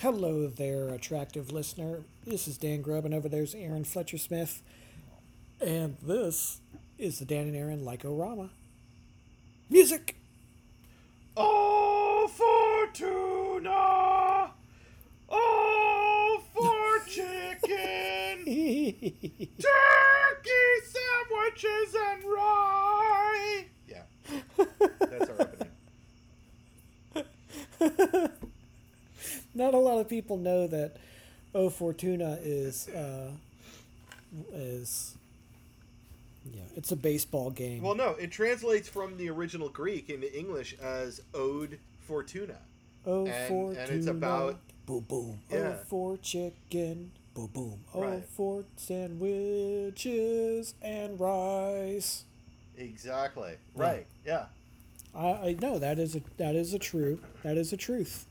Hello there, attractive listener. This is Dan Grubb, and over there's Aaron Fletcher Smith. And this is the Dan and Aaron Like-O-Rama. Music! Oh, Fortuna! Oh, for chicken! Turkey sandwiches and rye! Yeah. That's our opening. Not a lot of people know that O Fortuna is uh, is yeah, it's a baseball game. Well, no, it translates from the original Greek into English as Ode Fortuna. O and- Fortuna, and it's about- boom boom. Yeah. O for chicken, boom boom. O Right. for sandwiches and rice. Exactly. Right. Yeah. I, I know that is a that is a true that is a truth.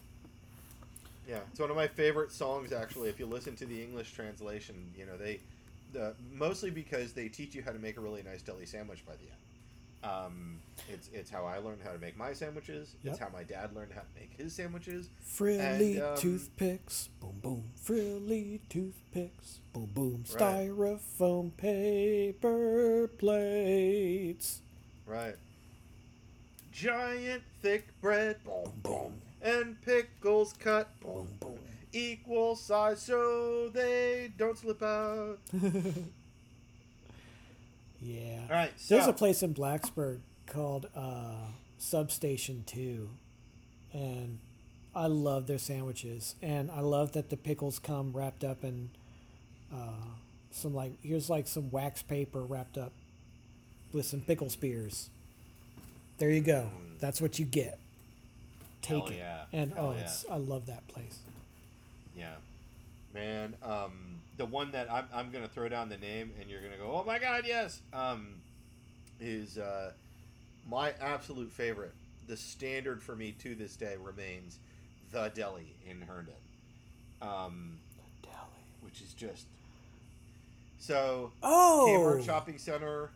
Yeah, it's one of my favorite songs. Actually, if you listen to the English translation, you know they, the, mostly because they teach you how to make a really nice deli sandwich by the end. Um, it's it's how I learned how to make my sandwiches. It's how my dad learned how to make his sandwiches. Frilly And, um, toothpicks, boom boom. Frilly toothpicks, boom boom. Right. Styrofoam paper plates. Right. Giant thick bread, Boom boom. And pickles cut, Boom boom. equal size so they don't slip out. Yeah. All right, There's a place in Blacksburg called uh, Substation Two, and I love their sandwiches, and I love that the pickles come wrapped up in uh, some like here's like some wax paper wrapped up with some pickle spears. There you go. That's what you get. Take Hell it. yeah. And Hell oh, yeah. it's I love that place. Yeah, man. Um, the one that I'm, I'm gonna throw down the name, and you're gonna go, "Oh my god, yes!" Um, is uh, my absolute favorite. The standard for me to this day remains the deli in Herndon, um, Deli. which is just so Oh. Kmart Shopping Center.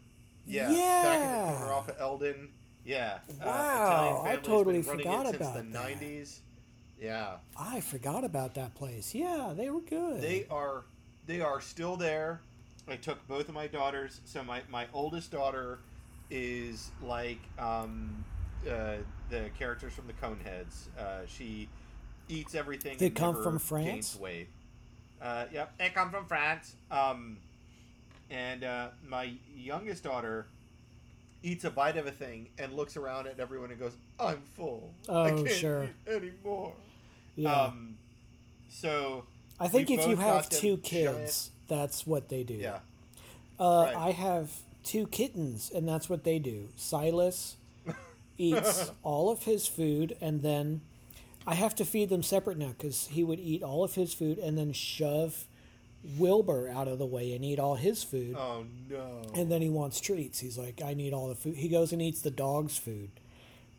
Yeah, back in the corner off of Elden. Yeah, uh, Wow, Italian I totally forgot about the that. '90s. Yeah. I forgot about that place. Yeah, they were good. They are they are still there. I took both of my daughters. So my, my oldest daughter is like um, uh, the characters from the Coneheads. Uh, she eats everything. They come from France? Weight. Uh, yep, they come from France. Um, and uh, my youngest daughter eats a bite of a thing and looks around at everyone and goes, "I'm full. I Oh, can't sure. eat anymore." yeah. Um, so I think if you have two giant- kids, that's what they do. yeah. Uh, right. I have two kittens, and that's what they do. Silas eats all of his food, and then I have to feed them separate now because he would eat all of his food and then shove Wilbur out of the way and eat all his food. Oh no. And then he wants treats. He's like, I need all the food. He goes and eats the dog's food.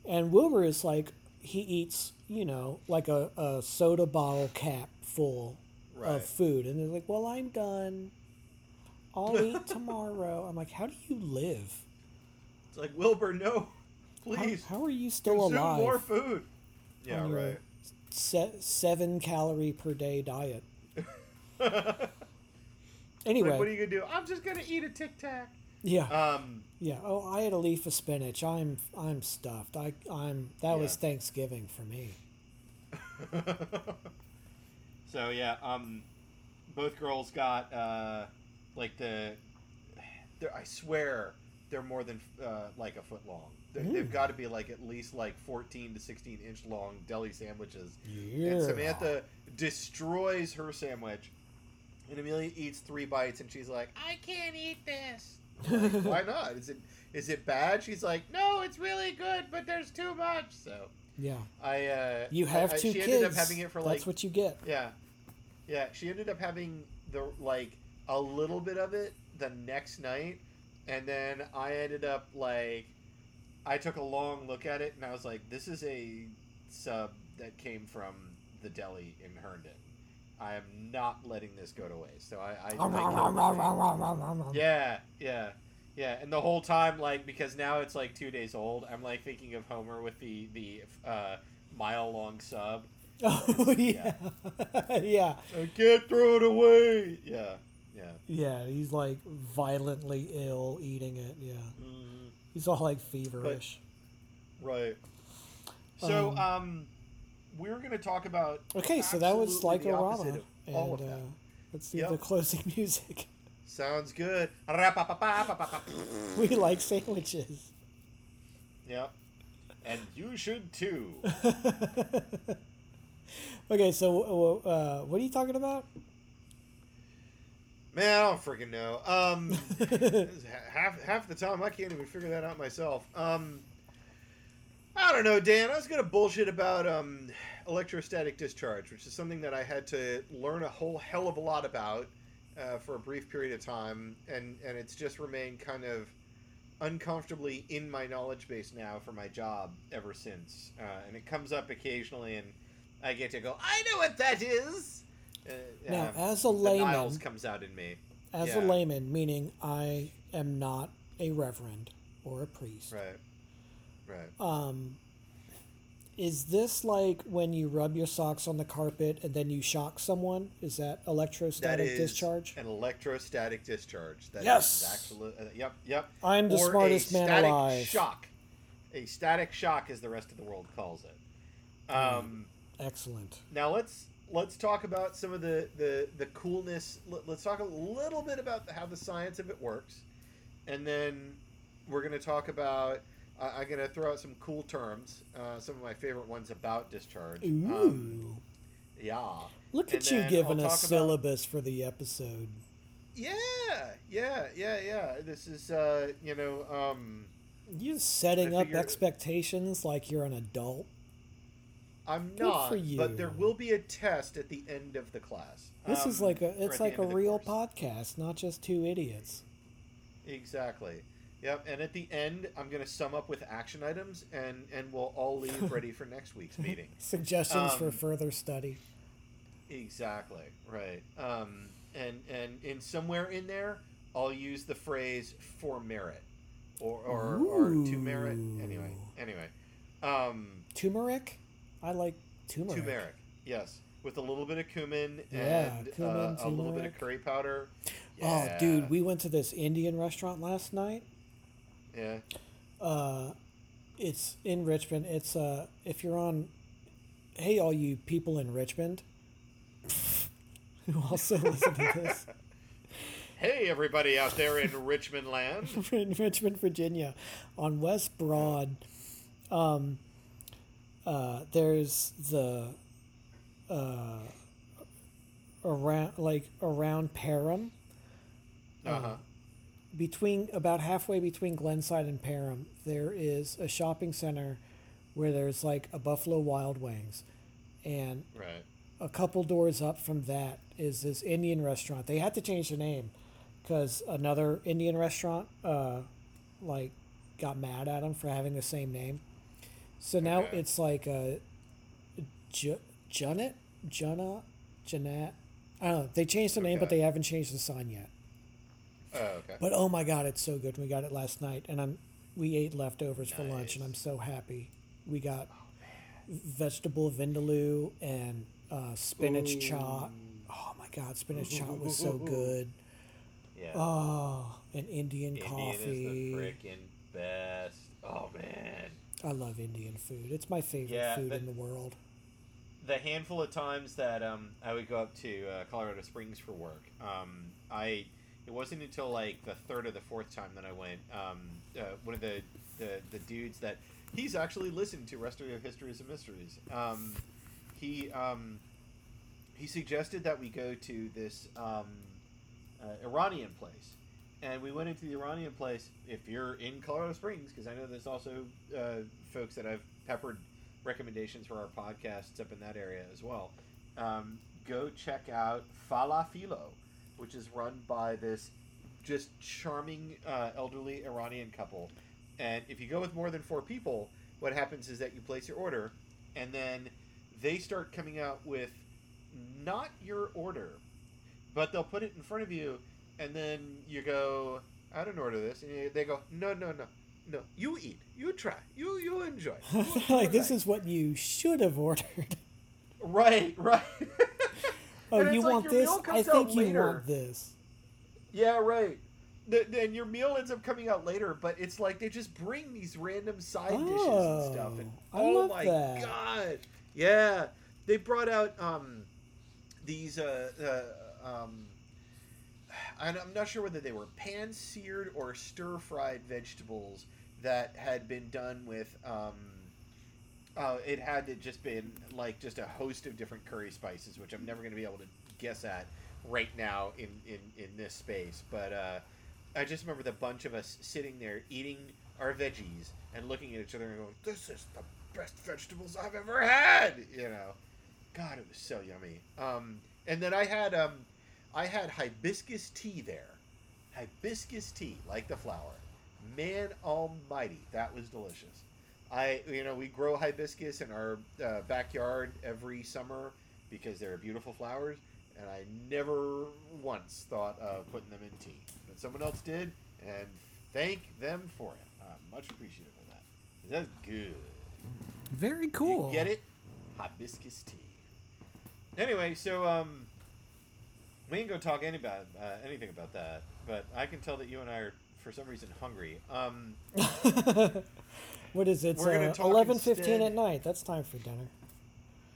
And Wilbur is like, he eats, you know, like a, a soda bottle cap full Right. of food. And they're like, well, I'm done. I'll eat tomorrow. I'm like, how do you live? It's like Wilbur, no, please how are you still consume alive more food. Yeah, right. se- seven calorie per day diet? Like, Anyway, what are you gonna do? I'm just gonna eat a Tic Tac. yeah, Um, yeah. Oh, I had a leaf of spinach. I'm I'm stuffed. I I'm that was Thanksgiving for me. so yeah, um, both girls got uh, like the. I swear they're more than uh, like a foot long. They're, They've Mm. got to be like at least like 14 to 16 inch long deli sandwiches. Yeah. And Samantha destroys her sandwich, and Amelia eats three bites, and she's like, "I can't eat this." Like, Why not? Is it is it bad? She's like, "No, it's really good, but there's too much." So Yeah. I uh, You have I- I- two she kids. ended up having it for like That's what you get. yeah, yeah. She ended up having the like a little bit of it the next night, and then I ended up like I took a long look at it and I was like, this is a sub that came from the deli in Herndon. I am not letting this go to waste. So I, I, I yeah, yeah, yeah. And the whole time, like, because now it's like two days old, I'm like thinking of Homer with the the uh, mile long sub. Oh yeah, yeah, I can't throw it away. Yeah, yeah. yeah. He's like violently ill eating it. Yeah, Mhm. he's all like feverish. Right. So, Um, um, we're going to talk about. okay, so that was like the a opposite Rama, of all and of uh, that. let's do Yep. the closing music. Sounds good. We like sandwiches. Yep. And you should too. okay, so uh, what are you talking about? Man, I don't freaking know. Um, half half the time I can't even figure that out myself. Um, I don't know, Dan. I was gonna bullshit about um, electrostatic discharge, which is something that I had to learn a whole hell of a lot about uh, for a brief period of time, and and it's just remained kind of uncomfortably in my knowledge base now for my job ever since. Uh, and it comes up occasionally, and I get to go, I know what that is. Uh, Now, as a layman- comes out in me. As Yeah. a layman, meaning I am not a reverend or a priest. Right. Right. Um, is this like when you rub your socks on the carpet and then you shock someone? Is that That electrostatic is discharge? an electrostatic discharge. That Yes! is actually, uh, yep, yep. I'm the Or smartest man static alive. shock. A static shock, as the rest of the world calls it. Um, Excellent. now let's let's talk about some of the the the coolness. Let's talk a little bit about how the science of it works, and then we're going to talk about. I I'm going to throw out some cool terms. Uh, some of my favorite ones about discharge. Ooh. Um, yeah. Look and at you giving a talk about- syllabus for the episode. Yeah, yeah, yeah, yeah. This is, uh, you know, um, You're setting up expectations like you're an adult. I'm Good not, for you. but there will be a test at the end of the class. This is Um, like a it's like a real podcast, not just two idiots. Exactly. Yep. And at the end, I'm going to sum up with action items, and and we'll all leave ready for next week's meeting. Suggestions for Um, further study. Exactly. Right. Um, and and in somewhere in there, I'll use the phrase for merit, or or, or to merit. Anyway. Anyway. Um, Turmeric? I like turmeric. turmeric. Yes. With a little bit of cumin Yeah, and cumin, uh, a little bit of curry powder. Oh, dude, we went to this Indian restaurant last night. Yeah. Uh, it's in Richmond. It's uh, if you're on, hey, all you people in Richmond, who also listen to this Hey, everybody out there in Richmond land. in Richmond, Virginia, on West Broad. Um, uh, there's the uh, around like around Parham. Uh huh. Between about halfway between Glenside and Parham, there is a shopping center where there's like a Buffalo Wild Wings, and Right. a couple doors up from that is this Indian restaurant. They had to change the name because another Indian restaurant, uh, like, got mad at them for having the same name. So now Okay. it's like a J- Junet, Junna, Jeanette. I don't know. They changed the name, but they haven't changed the sign yet. Oh, okay. But oh my god, it's so good. We got it last night, and I'm we ate leftovers for lunch, and I'm so happy. We got vegetable vindaloo and uh, spinach chaat. Oh my god, spinach chaat was so good. Yeah. Oh, and Indian, Indian coffee. is the freaking best. Oh man. I love Indian food. It's my favorite Yeah, food in the world. the handful of times that um, I would go up to uh, Colorado Springs for work, um, I it wasn't until like the third or the fourth time that I went. Um, uh, one of the, the the dudes that he's actually listened to Rest of Histories and Mysteries. Um, he um, he suggested that we go to this um, uh, Iranian place. And we went into the Iranian place. If you're in Colorado Springs, because I know there's also uh, folks that I've peppered recommendations for our podcasts up in that area as well. Um, go check out Falafilo, which is run by this just charming uh, elderly Iranian couple. And if you go with more than four people, what happens is that you place your order, and then they start coming out with not your order, but they'll put it in front of you, and then you go, "I didn't order this," and they go, "No, no, no, no. You eat, you try, you you enjoy." Like this is what you should have ordered. Right, right. Oh, And you like want this? I think you later. want this. Yeah, right. The, then your meal ends up coming out later, but it's like they just bring these random side dishes and stuff. And Oh, I oh my that. god, yeah, they brought out um these uh, uh um. I'm not sure whether they were pan seared or stir fried vegetables that had been done with um. Uh, it had to just been like just a host of different curry spices, which I'm never going to be able to guess at right now in, in, in this space. But uh, I just remember the bunch of us sitting there eating our veggies and looking at each other and going, "This is the best vegetables I've ever had." You know, God, it was so yummy. Um, and then I had um, I had hibiscus tea there, hibiscus tea like the flower. Man Almighty, that was delicious. I, you know, we grow hibiscus in our uh, backyard every summer because they're beautiful flowers, and I never once thought of putting them in tea. But someone else did, and thank them for it. I'm much appreciative of that. That's good. Very cool. You get it? Hibiscus tea. Anyway, so um, we ain't gonna talk any about uh, anything about that, but I can tell that you and I are for some reason hungry. Um, what is it? It's We're gonna uh, talk eleven fifteen instead- at night. That's time for dinner.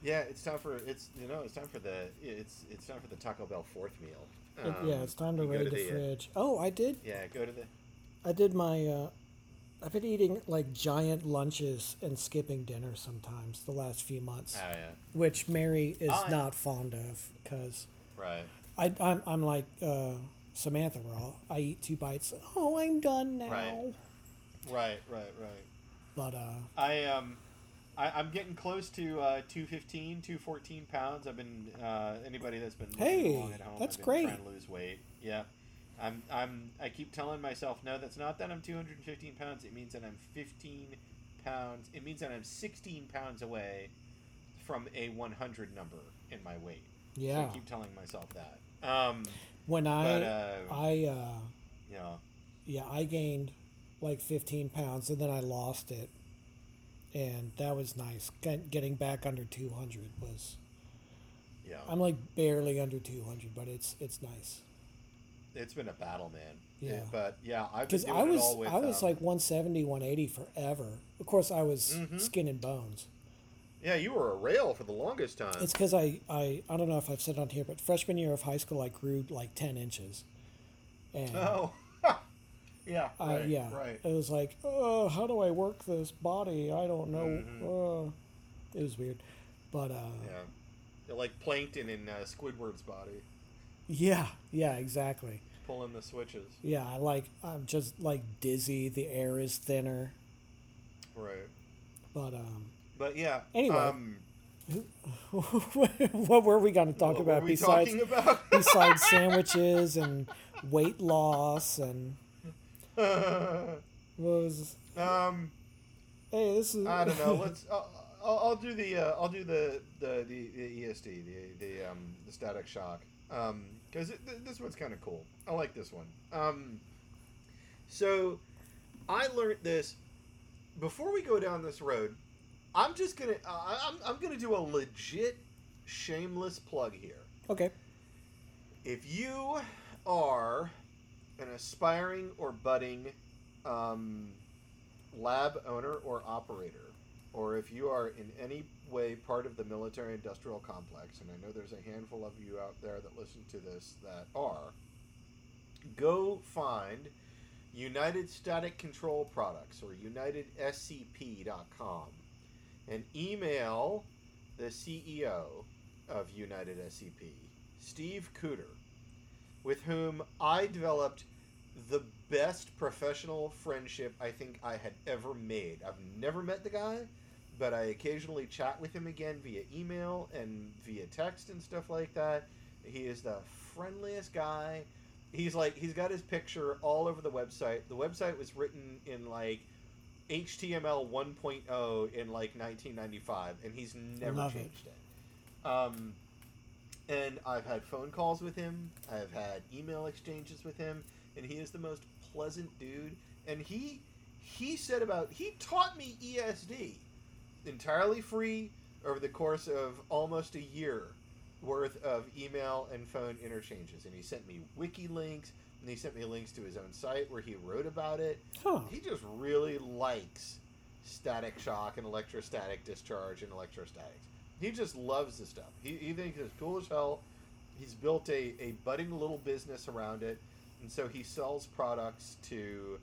yeah, it's time for it's you know it's time for the it's it's time for the Taco Bell fourth meal. It- yeah, it's time to you go raid the, uh, fridge. Oh, I did. yeah, go to the I did my. Uh, I've been eating like giant lunches and skipping dinner sometimes the last few months, oh yeah which Mary is I- not fond of because right I I'm, I'm like uh, Samantha. I'll, I eat two bites. Oh, I'm done now. Right. right right right. But uh, I um, I, I'm getting close to uh, 215, 214 pounds. I've been uh, anybody that's been Hey, at home. that's great. Trying to lose weight. Yeah, I'm I'm I keep telling myself no, that's not that I'm 215 pounds. It means that I'm 15 pounds. It means that I'm 16 pounds away from a 100 number in my weight. So yeah, I keep telling myself that. Um, when I but uh, I uh, you know, yeah I gained like 15 pounds and then I lost it, and that was nice. Getting back under 200 was. yeah, I'm like barely under 200, but it's it's nice. it's been a battle, man. Yeah. but yeah, I've been Because I it was all with. I was um, like 170, 180 forever. Of course, I was Mhm. skin and bones. Yeah, you were a rail for the longest time. It's because I, I I don't know if I've said on here, but freshman year of high school, I grew like 10 inches. And Oh, yeah, I, right, yeah, right. it was like, oh, how do I work this body? I don't know. Mhm. Uh, it was weird, but uh, Yeah, like plankton in uh, Squidward's body, yeah, yeah, exactly. pulling the switches. Yeah, I like I'm just like dizzy. The air is thinner, Right. but um, But yeah. Anyway, um, what were we going to talk about besides talking about? besides sandwiches and weight loss and was um, hey this is I don't know. Let's. I'll, I'll I'll do the. Uh, I'll do the the the, the ESD, the the um the static shock. Um, because th- this one's kind of cool. I like this one. Um, so I learned this before we go down this road. I'm just gonna. Uh, I'm I'm gonna do a legit shameless plug here. okay If you are an aspiring or budding um, lab owner or operator, or if you are in any way part of the military industrial complex, and I know there's a handful of you out there that listen to this that are, go find United Static Control Products or UnitedSCP.com and email the CEO of United SCP, Steve Cooter, with whom I developed the best professional friendship I think I had ever made. I've never met the guy, but I occasionally chat with him again via email and via text and stuff like that. He is the friendliest guy. He's like he's got his picture all over the website. The website was written in like HTML 1.0 in like 1995, and he's never Love it. changed it. Um, and I've had phone calls with him. I've had email exchanges with him, and he is the most pleasant dude. And he he said about he taught me ESD entirely free, over the course of almost a year worth of email and phone interchanges. And he sent me wiki links, and he sent me links to his own site where he wrote about it. Huh. He just really likes static shock and electrostatic discharge and electrostatics. He just loves this stuff. He, he thinks it's cool as hell. He's built a, a budding little business around it. And so he sells products to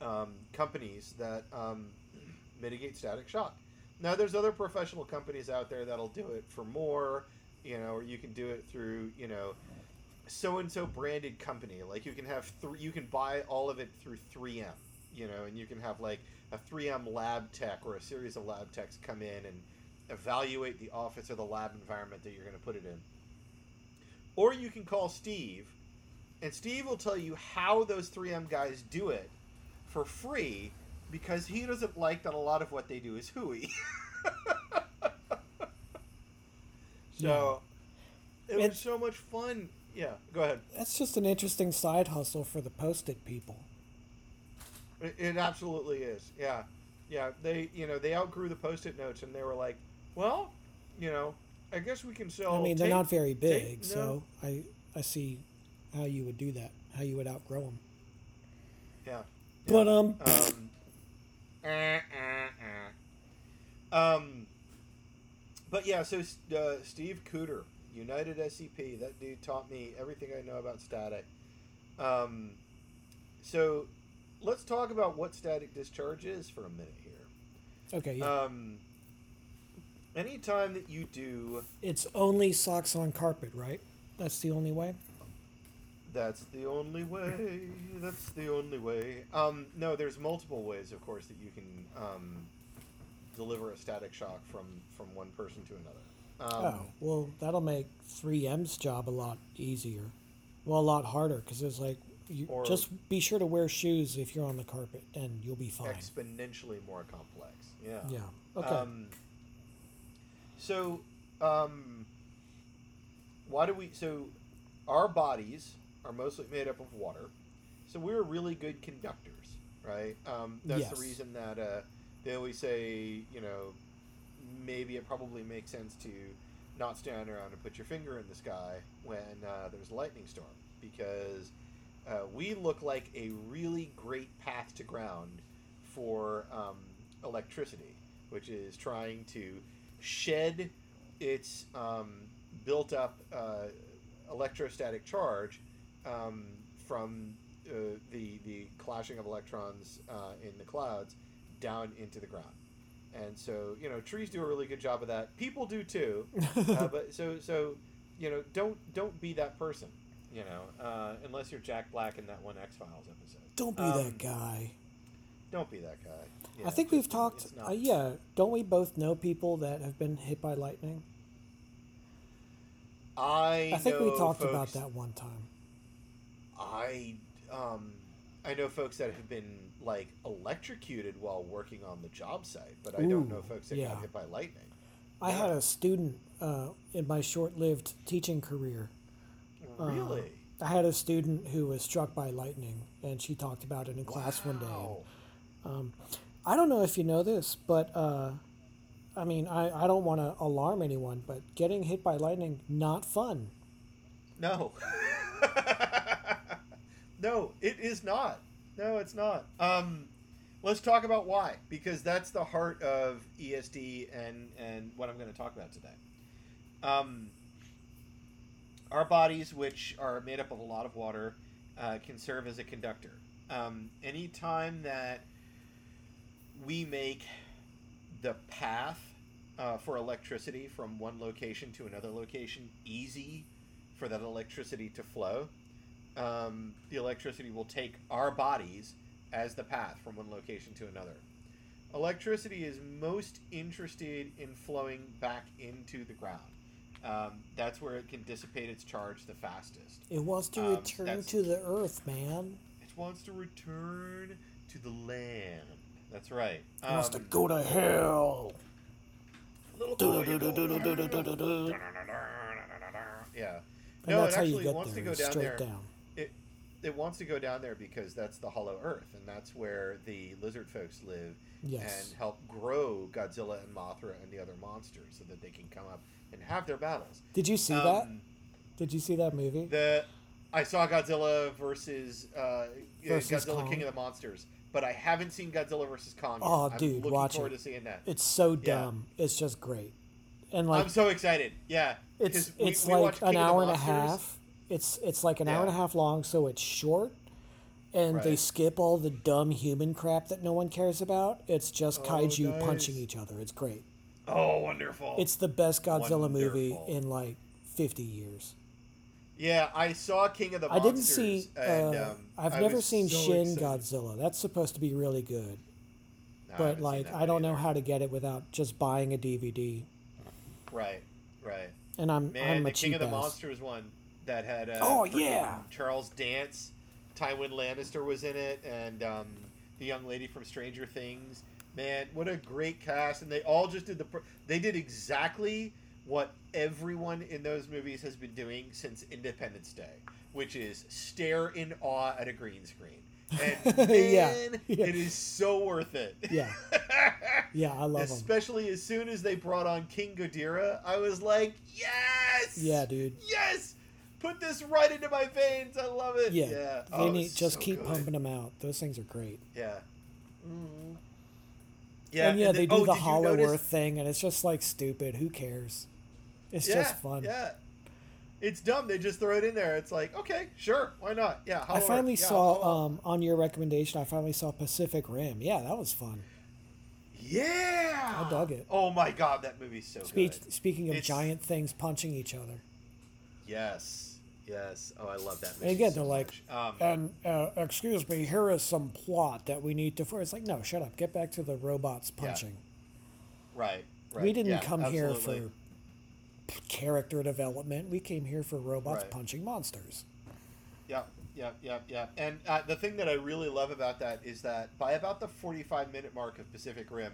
um, companies that um, mitigate static shock. Now, there's other professional companies out there that'll do it for more, you know, or you can do it through, you know, so and so branded company. Like you can have three, you can buy all of it through 3M, you know, and you can have like a 3M lab tech or a series of lab techs come in and evaluate the office or the lab environment that you're going to put it in. Or you can call Steve, and Steve will tell you how those 3M guys do it for free because he doesn't like that a lot of what they do is hooey. so it was so much fun. Yeah, go ahead. That's just an interesting side hustle for the post-it people. It, it absolutely is. Yeah, yeah. They, you know, they outgrew the post-it notes, and they were like, "Well, you know, I guess we can sell." I mean, they're tape- not very big, tape- no. so I I see how you would do that. How you would outgrow them. Yeah. But um, Um, eh, eh, eh. um, but yeah, so uh, Steve Cooter, United SCP, that dude taught me everything I know about static. Um, so let's talk about what static discharge is for a minute here. okay, yeah. Um, anytime that you do, it's only socks on carpet, right? That's the only way. that's the only way. That's the only way. Um, no, there's multiple ways, of course, that you can um, deliver a static shock from from one person to another. Um, oh, well, that'll make 3M's job a lot easier. Well, a lot harder because it's like you just be sure to wear shoes if you're on the carpet, and you'll be fine. exponentially more complex. Yeah. Yeah. Okay. So, um, why do we? So, our bodies are mostly made up of water. So we're really good conductors, right? Um, that's Yes. the reason that uh, they always say, you know, maybe it probably makes sense to not stand around and put your finger in the sky when uh, there's a lightning storm because uh, we look like a really great path to ground for um, electricity, which is trying to shed its um, built up uh, electrostatic charge um, from uh, the, the clashing of electrons uh, in the clouds down into the ground. And so, you know, trees do a really good job of that. People do too. uh, but so, so, you know, don't don't be that person. You know, uh, unless you're Jack Black in that one X Files episode. Don't be um, that guy. Don't be that guy. I think we've talked. Uh, yeah, don't we both know people that have been hit by lightning? I I think we talked about that one time. I um, I know folks that have been like electrocuted while working on the job site, but I don't know folks that yeah. got hit by lightning. I had a student uh, in my short-lived teaching career. Uh, Really? I had a student who was struck by lightning, and she talked about it in class one day. Wow. Um, I don't know if you know this, but uh, I mean, I, I don't want to alarm anyone, but getting hit by lightning not fun. No. no, it is not. No, it's not. Um, let's talk about why, because that's the heart of ESD and and what I'm going to talk about today. Um, our bodies, which are made up of a lot of water, uh, can serve as a conductor. Um, anytime that we make the path uh, for electricity from one location to another location easy for that electricity to flow, um, the electricity will take our bodies as the path from one location to another. Electricity is most interested in flowing back into the ground. Um, that's where it can dissipate its charge the fastest. It wants to Um, return to the earth, man. It wants to return to the land. That's right. It wants to Um, go to hell. little boy, you go- And Yeah. No, it that's how you actually wants there, to go down there. down. It it wants to go down there because that's the Hollow Earth, and that's where the lizard folks live Yes. and help grow Godzilla and Mothra and the other monsters so that they can come up and have their battles. Did you see that? Um, Did you see that movie? The I saw Godzilla versus, uh, Versus Godzilla Kong. King of the Monsters, but I haven't seen Godzilla versus Kong. Yet. Oh, I'm dude, looking watch forward it. to seeing that. It's so Yeah. dumb. It's just great. And like I'm so excited. Yeah, it's we- it's we like an King of the hour and a half. It's it's like an hour and a half long, so it's short. And they skip all the dumb human crap that no one cares about. It's just Oh, kaiju nice. punching each other. It's great. Oh, wonderful! It's the best Godzilla movie in like 50 years. Yeah. I saw King of the Monsters. I didn't see. and, uh, um, I've I never seen so Shin excited. Godzilla. That's supposed to be really good, No, but seen like I don't know how to get it without just buying a DVD. Right, right. And I'm Man, I'm a the King of the ass. Monsters one that had uh, Oh, yeah. Charles Dance, Tywin Lannister was in it, and um, the young lady from Stranger Things. Man, what a great cast! And they all just did the. They did exactly what everyone in those movies has been doing since Independence Day, which is stare in awe at a green screen. And man, Yeah, yeah. it is so worth it. Yeah. Yeah, I love them. Especially as soon as they brought on King Ghidorah, I was like, yes! Yeah, dude. Yes! Put this right into my veins. I love it. Yeah, Yeah. they Oh, need just so keep good. pumping them out. Those things are great. Yeah. Mhm. Yeah, and yeah, they then- do oh, the Hollow notice- Earth thing, and it's just like stupid. Who cares? It's yeah, just fun. Yeah. It's dumb. They just throw it in there. It's like, okay, sure, why not? Yeah. I finally Yeah, saw um, on your recommendation. I finally saw Pacific Rim. Yeah, that was fun. Yeah. I dug it. Oh my god, that movie's so Speech, good. speaking of It's- giant things punching each other, Yes. Yes. Oh, I love that movie. and again so they're like, um, and uh, excuse me, here is some plot that we need to. For it's like, no, shut up. Get back to the robots Yeah. punching. right. Right. We didn't yeah, come absolutely. here for character development. We came here for robots Right. punching monsters. Yeah, yeah, yeah, yeah. And uh, the thing that I really love about that is that by about the 45 minute mark of Pacific Rim,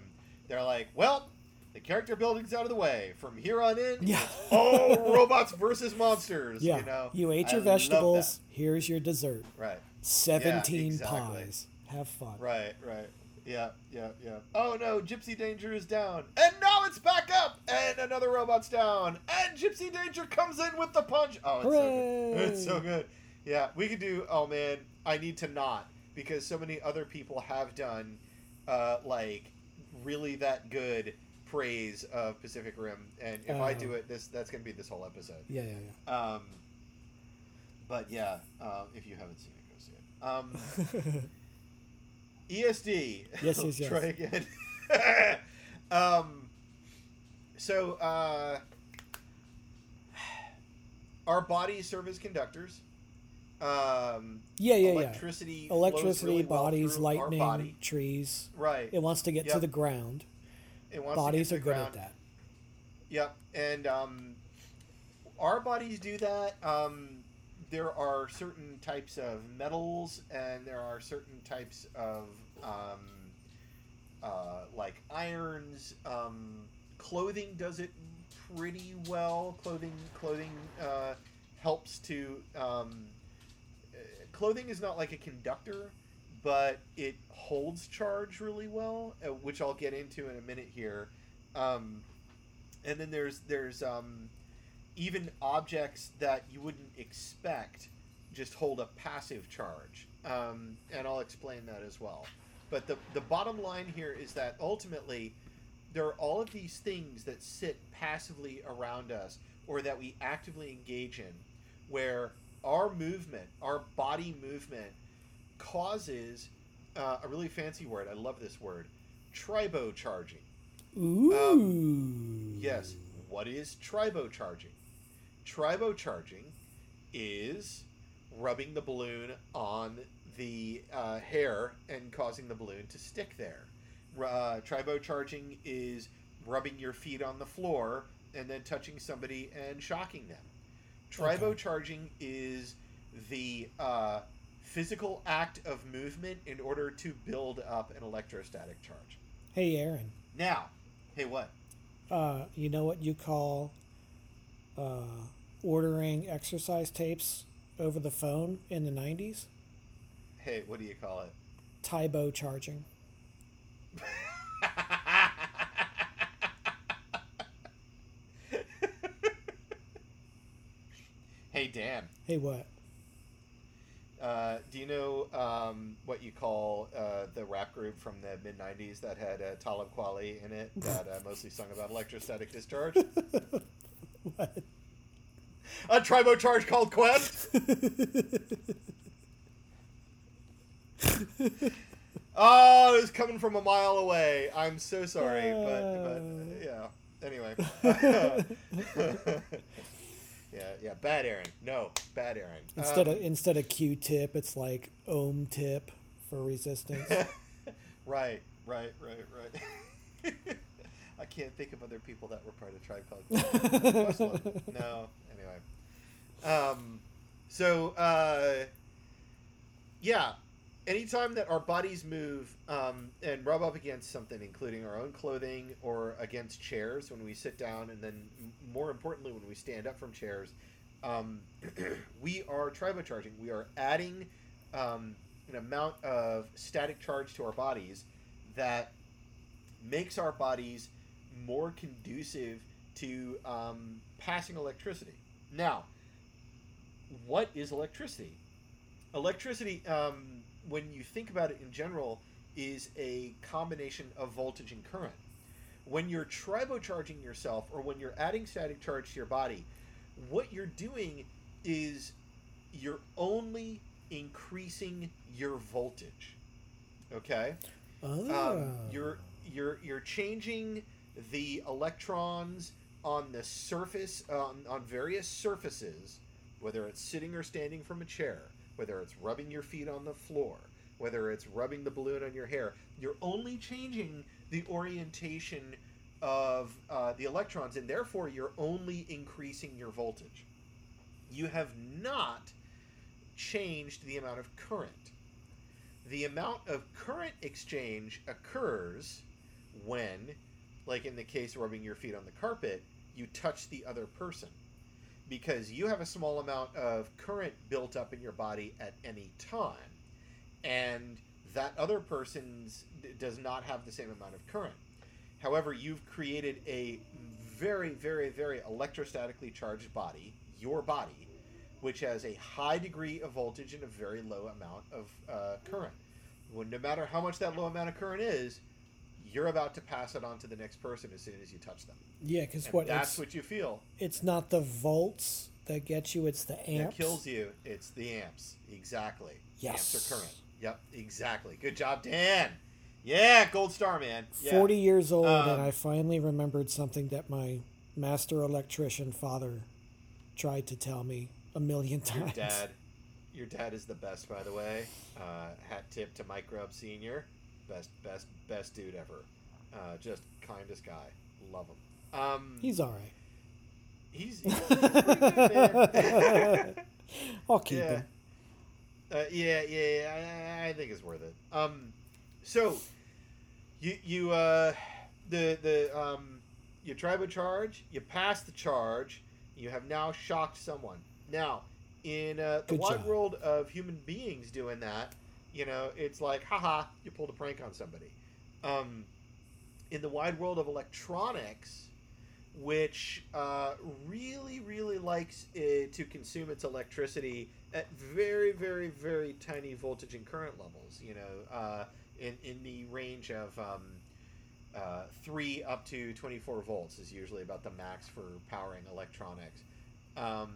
they're like, well, the character building's out of the way. From here on in, Yeah. oh, robots versus monsters. Yeah, You know, ate your that. vegetables. Here's your dessert. Right, Seventeen exactly. pies. Have fun. right, right. Yeah, yeah, yeah. Oh no, Gipsy Danger is down. And now it's back up! And another robot's down. And Gipsy Danger comes in with the punch. Oh, it's so good. It's so good. Yeah, we could do, oh man, I need to not. Because so many other people have done, uh, like, really that good praise of Pacific Rim. And if I Oh. do it, this that's going to be this whole episode. Yeah, yeah, yeah. Um, but yeah, um, if you haven't seen it, go see it. Um, ESD. Yes, yes, yes. Try again. um, so uh, our bodies serve as conductors. Um, yeah, yeah, yeah. electricity, flows Electricity, really bodies, our lightning, body. trees. Right. It wants to get to the ground. It wants Bodies to are get to the good ground. at that. Yep, and um, our bodies do that. Um, there are certain types of metals, and there are certain types of um, uh, like irons. Um, clothing does it pretty well. Clothing, clothing uh, helps to. Um, uh, clothing is not like a conductor, but it holds charge really well, uh, which I'll get into in a minute here. Um, and then there's there's um, even objects that you wouldn't expect just hold a passive charge, um, and I'll explain that as well. But the the bottom line here is that ultimately there are all of these things that sit passively around us or that we actively engage in, where our movement, our body movement, causes uh, a really fancy word. I love this word, tribocharging. Ooh. Yes. What is tribocharging? Tribocharging is rubbing the balloon on the uh, hair and causing the balloon to stick there. Uh, tribocharging is rubbing your feet on the floor and then touching somebody and shocking them. Okay. Tribocharging is the uh, physical act of movement in order to build up an electrostatic charge. Hey, Aaron. Now, hey, what? Uh, you know what you call uh, ordering exercise tapes over the phone in the '90s? Hey, what do you call it? Tae Bo charging. hey, Dan. Hey, what? Uh, do you know um, what you call uh, the rap group from the mid '90s that had uh, Talib Kweli in it that uh, mostly sung about electrostatic discharge? what? A tribo charge called Quest. oh, it was coming from a mile away. I'm so sorry, but but yeah. Anyway. yeah, yeah. Bad Aaron. No, bad Aaron. Instead Um, of instead of Q-tip, it's like ohm tip for resistance. right, right, right, right. I can't think of other people that were part of Tribe Called Quest. No, anyway. Um, so uh, yeah, anytime that our bodies move um, and rub up against something, including our own clothing or against chairs when we sit down, and then more importantly when we stand up from chairs, um, we are tribocharging. We are adding um, an amount of static charge to our bodies that makes our bodies more conducive to um, passing electricity. Now, what is electricity? Electricity, um, when you think about it in general, is a combination of voltage and current. When you're tribocharging yourself or when you're adding static charge to your body, what you're doing is you're only increasing your voltage. Okay? Oh. um, you're you're you're changing the electrons on the surface on, on various surfaces whether it's sitting or standing from a chair whether it's rubbing your feet on the floor whether it's rubbing the balloon on your hair you're only changing the orientation of uh, the electrons and therefore you're only increasing your voltage. You have not changed the amount of current. The amount of current exchange occurs when, like in the case of rubbing your feet on the carpet, you touch the other person. Because you have a small amount of current built up in your body at any time, and that other person's d- does not have the same amount of current. However, you've created a very, very, very electrostatically charged body, your body, which has a high degree of voltage and a very low amount of uh, current. Well, no matter how much that low amount of current is, you're about to pass it on to the next person as soon as you touch them. yeah, because what that's what you feel. it's not the volts that get you; it's the amps That kills you. It's the amps. Exactly. Yes. Amps are current. Yep, exactly. Good job, Dan. Yeah, gold star, man. Yeah. Forty years old, Um, and I finally remembered something that my master electrician father tried to tell me a million times. Your dad. Your dad is the best, by the way. Uh, hat tip to Mike Grubb Senior. Best, best, best dude ever. Uh, just kindest guy. Love him. Um, He's all right. he's, he's good. I'll keep yeah. him. Uh, yeah, yeah, yeah, I, I think it's worth it. Um, so you you uh, the the um, you tribo charge, you pass the charge, you have now shocked someone. Now, in uh, the Good wide job. world of human beings doing that, you know, it's like, haha, you pulled a prank on somebody. Um, in the wide world of electronics, which uh, really, really likes to consume its electricity at very, very, very tiny voltage and current levels. You know, uh, in in the range of um, uh, three up to twenty four volts is usually about the max for powering electronics. Um,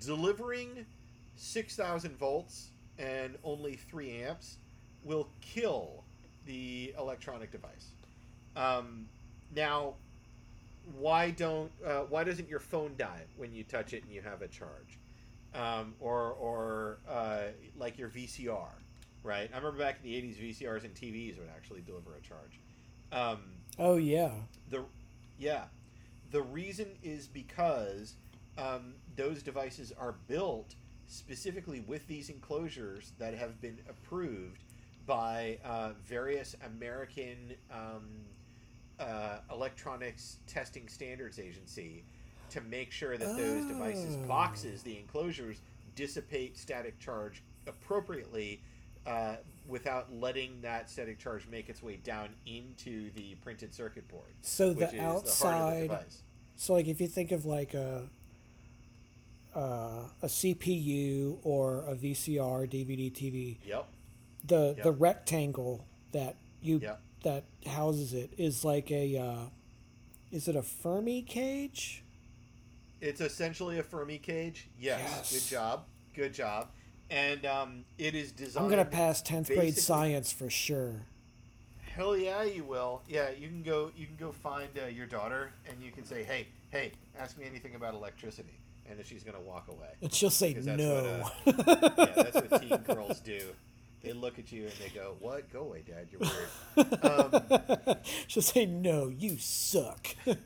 delivering six thousand volts and only three amps will kill the electronic device. Um, now, why don't uh, why doesn't your phone die when you touch it and you have a charge, um, or or uh, like your VCR, right? I remember back in the '80s, VCRs and TVs would actually deliver a charge. Um, Oh yeah. the yeah, the reason is because um, those devices are built specifically with these enclosures that have been approved by uh, various American um, uh, electronics testing standards agency to make sure that those devices Oh. boxes the enclosures dissipate static charge appropriately uh, without letting that static charge make its way down into the printed circuit board. So the is the the outside, device. so like if you think of like a uh, a CPU or a VCR, DVD, TV, Yep. the Yep. the rectangle that you Yep. that houses it is like a uh, is it a Fermi cage? It's essentially a Fermi cage. Yes. Yes. Good job. Good job. And um, it is designed. I'm gonna pass tenth grade science for sure. Hell yeah, you will. Yeah, you can go. You can go find uh, your daughter, and you can say, "Hey, hey, ask me anything about electricity," and then she's gonna walk away. And she'll say no. what, yeah, that's what teen girls do. They look at you and they go, "What? Go away, Dad. You're weird." Um, she'll say no. You suck. no.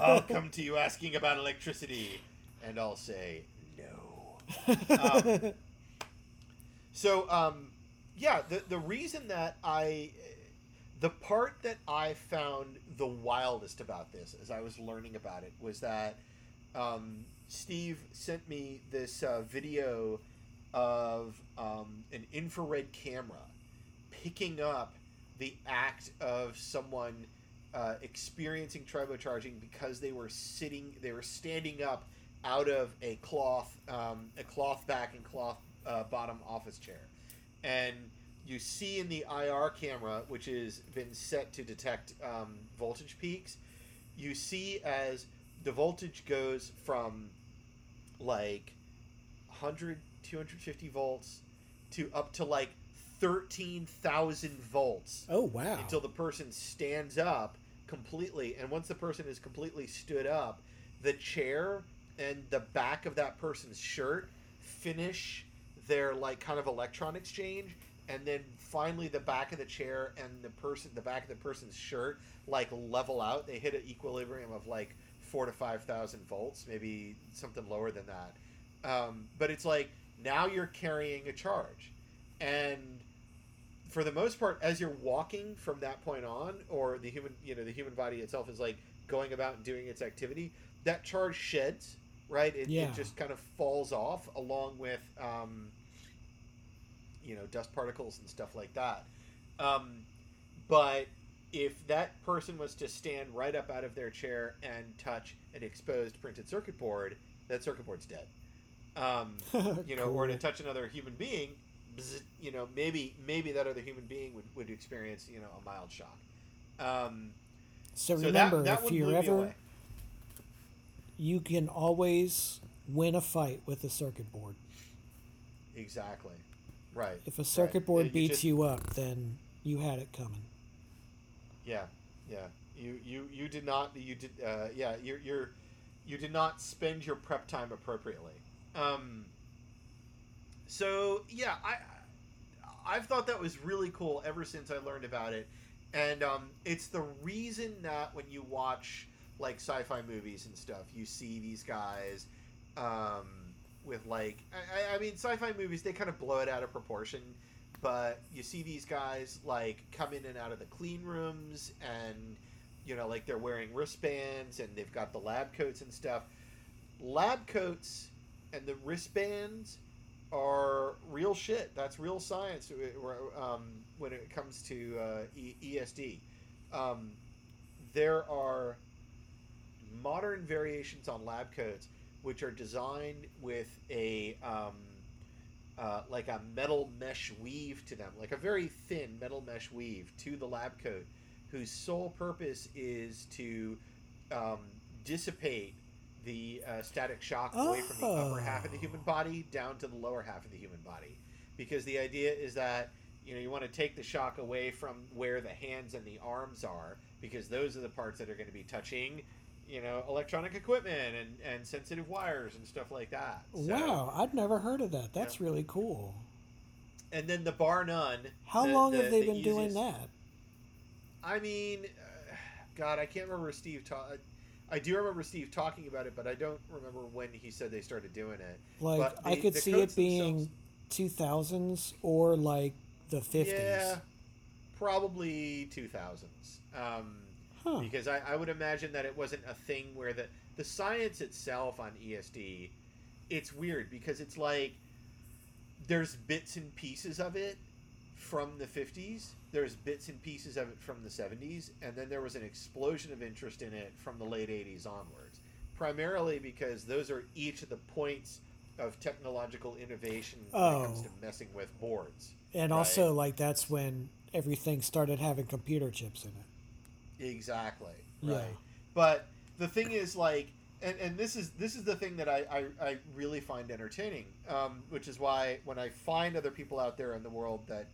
I'll come to you asking about electricity, and I'll say no. Um, so, um, yeah, the the reason that I, the part that I found the wildest about this, as I was learning about it, was that um, Steve sent me this uh, video of um, an infrared camera picking up the act of someone uh, experiencing tribocharging because they were sitting, they were standing up out of a cloth, um, a cloth back and cloth uh, bottom office chair, and you see in the IR camera, which has been set to detect um, voltage peaks, you see as the voltage goes from like 100 250 volts to up to like 13,000 volts oh wow. until the person stands up completely and once the person is completely stood up the chair and the back of that person's shirt finish their like kind of electron exchange and then finally the back of the chair and the person the back of the person's shirt like level out. They hit an equilibrium of like four to five thousand volts maybe something lower than that. Um, but it's like now you're carrying a charge. And for the most part as you're walking from that point on or the human you know the human body itself is like going about and doing its activity that charge sheds right? It, Yeah. it just kind of falls off along with um, you know dust particles and stuff like that um, but if that person was to stand right up out of their chair and touch an exposed printed circuit board that circuit board's dead um, you know, or to touch another human being, you know, maybe maybe that other human being would, would experience you know a mild shock. Um, So so remember, that, that if you're ever, away. you can always win a fight with a circuit board. exactly right. If a circuit board You beats just- you up, then you had it coming. Yeah, yeah. You you you did not. You did. Uh, yeah. You're you're you did not spend your prep time appropriately. Um. So yeah, I I've thought that was really cool ever since I learned about it, and um, it's the reason that when you watch like sci-fi movies and stuff, you see these guys. Um, with like, I, I- mean, sci-fi movies they kind of blow it out of proportion but you see these guys like come in and out of the clean rooms and you know like they're wearing wristbands and they've got the lab coats and stuff. Lab coats and the wristbands are real shit. That's real science uh, um, when it comes to uh, esd um, there are modern variations on lab coats which are designed with a um, uh, like a metal mesh weave to them, like a very thin metal mesh weave to the lab coat, whose sole purpose is to um, dissipate the uh, static shock away from the upper half of the Oh. human body down to the lower half of the human body. Because the idea is that you know you want to take the shock away from where the hands and the arms are, because those are the parts that are going to be touching you know electronic equipment and, and sensitive wires and stuff like that. So- wow, I'd never heard of that. That's really cool. and then the bar none. How the- long the- have they the been doing that? I mean, uh, God, I can't remember Steve. Ta- I do remember Steve talking about it, but I don't remember when he said they started doing it. Like But I could see it being 2000s or like the 50s. Yeah, probably two thousands. Um, Huh. because I, I would imagine that it wasn't a thing where the the science itself on ESD it's weird because it's like there's bits and pieces of it from the 50s there's bits and pieces of it from the 70s and then there was an explosion of interest in it from the late 80s onwards primarily because those are each of the points of technological innovation when it comes Oh. to messing with boards And Right. also, like that's when everything started having computer chips in it. Exactly. Yeah. Right. But the thing is, like, and, and this is this is the thing that I, I, I really find entertaining, um, which is why when I find other people out there in the world that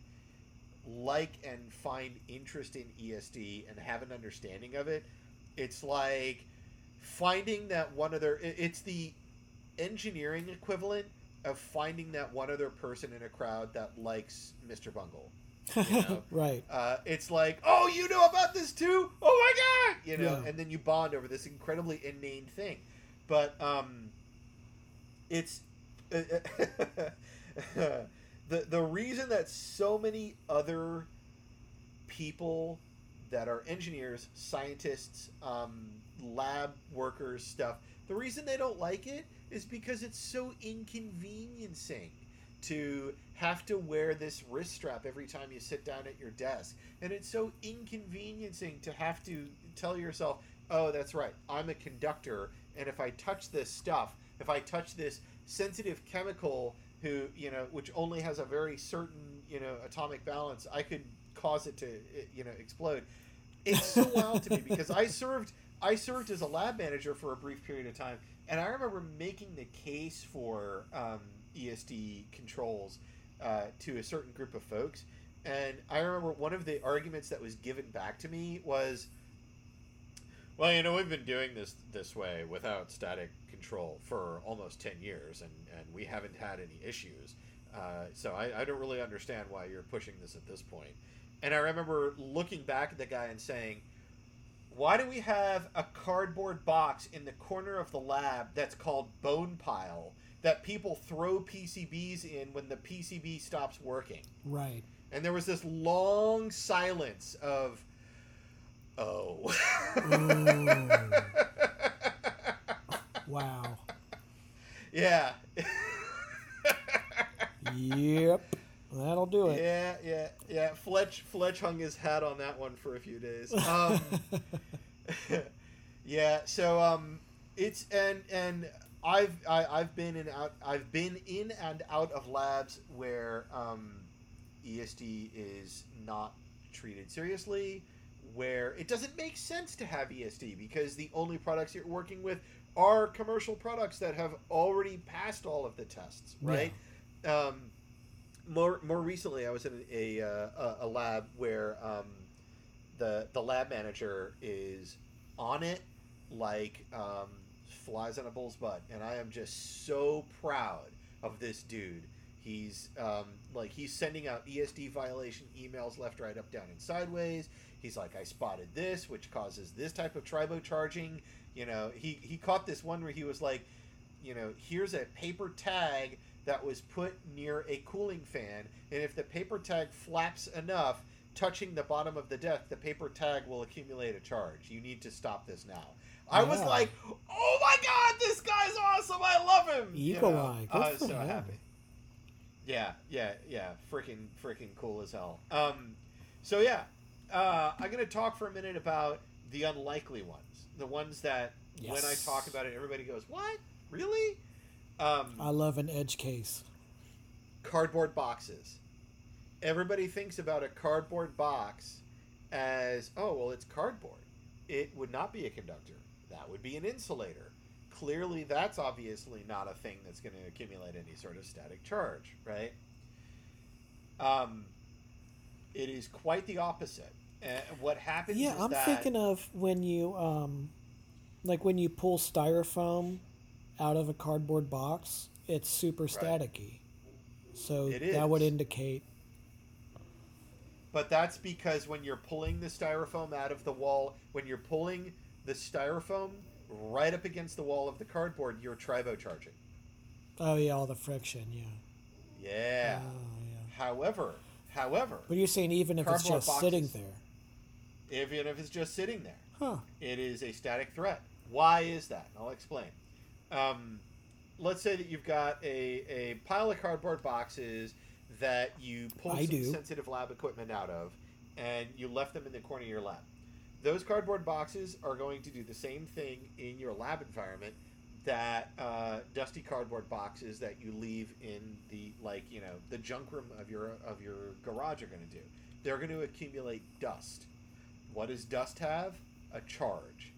like and find interest in ESD and have an understanding of it, it's like finding that one other. It's the engineering equivalent of finding that one other person in a crowd that likes Mr. Bungle. You know? right. uh, it's like, oh, you know about this too? Oh my god! You know, Yeah. and then you bond over this incredibly inane thing. But um, it's the the reason that so many other people that are engineers, scientists, um, lab workers, stuff. The reason they don't like it is because it's so inconveniencing to have to wear this wrist strap every time you sit down at your desk. And it's so inconveniencing to have to tell yourself, oh, that's right, I'm a conductor, and if I touch this stuff, if I touch this sensitive chemical who, you know, which only has a very certain, you know, atomic balance, I could cause it to, you know, explode. It's so wild to me because I served I served as a lab manager for a brief period of time, and I remember making the case for um, ESD controls uh, to a certain group of folks. And I remember one of the arguments that was given back to me was, "Well, you know, we've been doing this this way without static control for almost ten years, and and we haven't had any issues. Uh, so I, I don't really understand why you're pushing this at this point." And I remember looking back at the guy and saying, why do we have a cardboard box in the corner of the lab that's called bone pile that people throw PCBs in when the PCB stops working? Right. And there was this long silence of, oh. Wow. yeah. Yep. That'll do it. Yeah, yeah, yeah. Fletch Fletch hung his hat on that one for a few days. Um, yeah, so um, it's and and I've I, I've been in out I've been in and out of labs where um, ESD is not treated seriously, where it doesn't make sense to have ESD because the only products you're working with are commercial products that have already passed all of the tests, right? Um, more more recently, I was in a uh, a, a lab where um, the the lab manager is on it like um, flies on a bull's butt, and I am just so proud of this dude. He's um, like he's sending out ESD violation emails left, right, up, down, and sideways. He's like, I spotted this, which causes this type of tribo charging. You know, he he caught this one where he was like, you know, here's a paper tag that was put near a cooling fan, and if the paper tag flaps enough, touching the bottom of the deck, the paper tag will accumulate a charge. You need to stop this now. I was like, oh my god, this guy's awesome! I love him. You Eagle know? Eye. I was so him. happy. Yeah, yeah, yeah. Freaking, freaking cool as hell. Um, so yeah, uh, I'm gonna talk for a minute about the unlikely ones, the ones that when I talk about it, everybody goes, "What? Really?" Um, I love an edge case. cardboard boxes. Everybody thinks about a cardboard box as, oh, well, it's cardboard. It would not be a conductor. That would be an insulator. Clearly, that's obviously not a thing that's going to accumulate any sort of static charge, right? Um, it is quite the opposite. Uh, what happens Yeah, I'm that thinking of when you um like when you pull styrofoam out of a cardboard box, it's super staticky. So that would indicate But that's because when you're pulling the styrofoam out of the wall, when you're pulling the styrofoam right up against the wall of the cardboard, you're tribocharging. oh yeah, all the friction, yeah. Yeah. Oh yeah. However, however, But you're saying even if it's just sitting there. even if it's just sitting there, Huh. it is a static threat. Why is that? I'll explain. Um, let's say that you've got a, a pile of cardboard boxes that you pulled I some do. sensitive lab equipment out of, and you left them in the corner of your lab. Those cardboard boxes are going to do the same thing in your lab environment that uh, dusty cardboard boxes that you leave in the like you know the junk room of your of your garage are going to do. They're going to accumulate dust. What does dust have? A charge.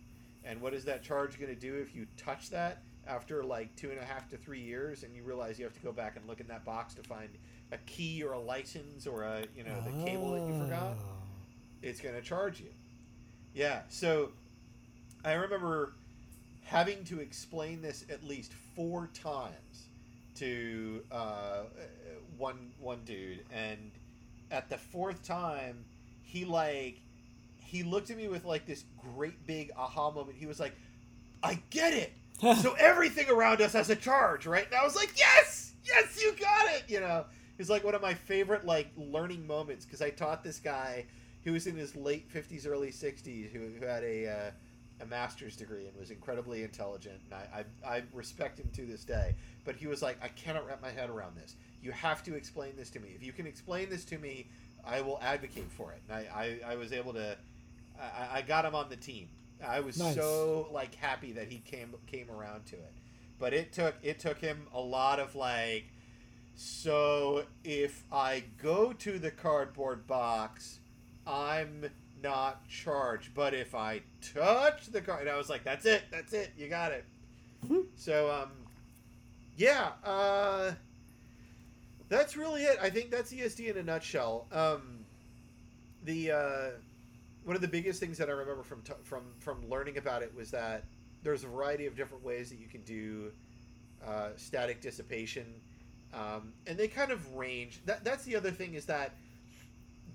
And what is that charge going to do if you touch that after like two and a half to three years and you realize you have to go back and look in that box to find a key or a license or a you know the cable that you forgot? Oh. it's going to charge you. Yeah, so I remember having to explain this at least four times to uh, one one dude, and at the fourth time, he like he looked at me with like this great big aha moment. He was like, "I get it." so everything around us has a charge, right? And I was like, "Yes, yes, you got it." You know, it's like one of my favorite like learning moments because I taught this guy who was in his late fifties, early sixties, who, who had a uh, a master's degree and was incredibly intelligent, and I, I I respect him to this day. But he was like, "I cannot wrap my head around this. You have to explain this to me. If you can explain this to me, I will advocate for it." And I I, I was able to. I, I got him on the team. I was Nice. so like happy that he came came around to it, but it took it took him a lot of like. So if I go to the cardboard box, I'm not charged. But if I touch the card, and I was like, "That's it, that's it, you got it." Mhm. So um, yeah, uh, that's really it. I think that's ESD in a nutshell. Um, the uh, one of the biggest things that I remember from t- from from learning about it was that there's a variety of different ways that you can do uh, static dissipation, um, and they kind of range. That that's the other thing is that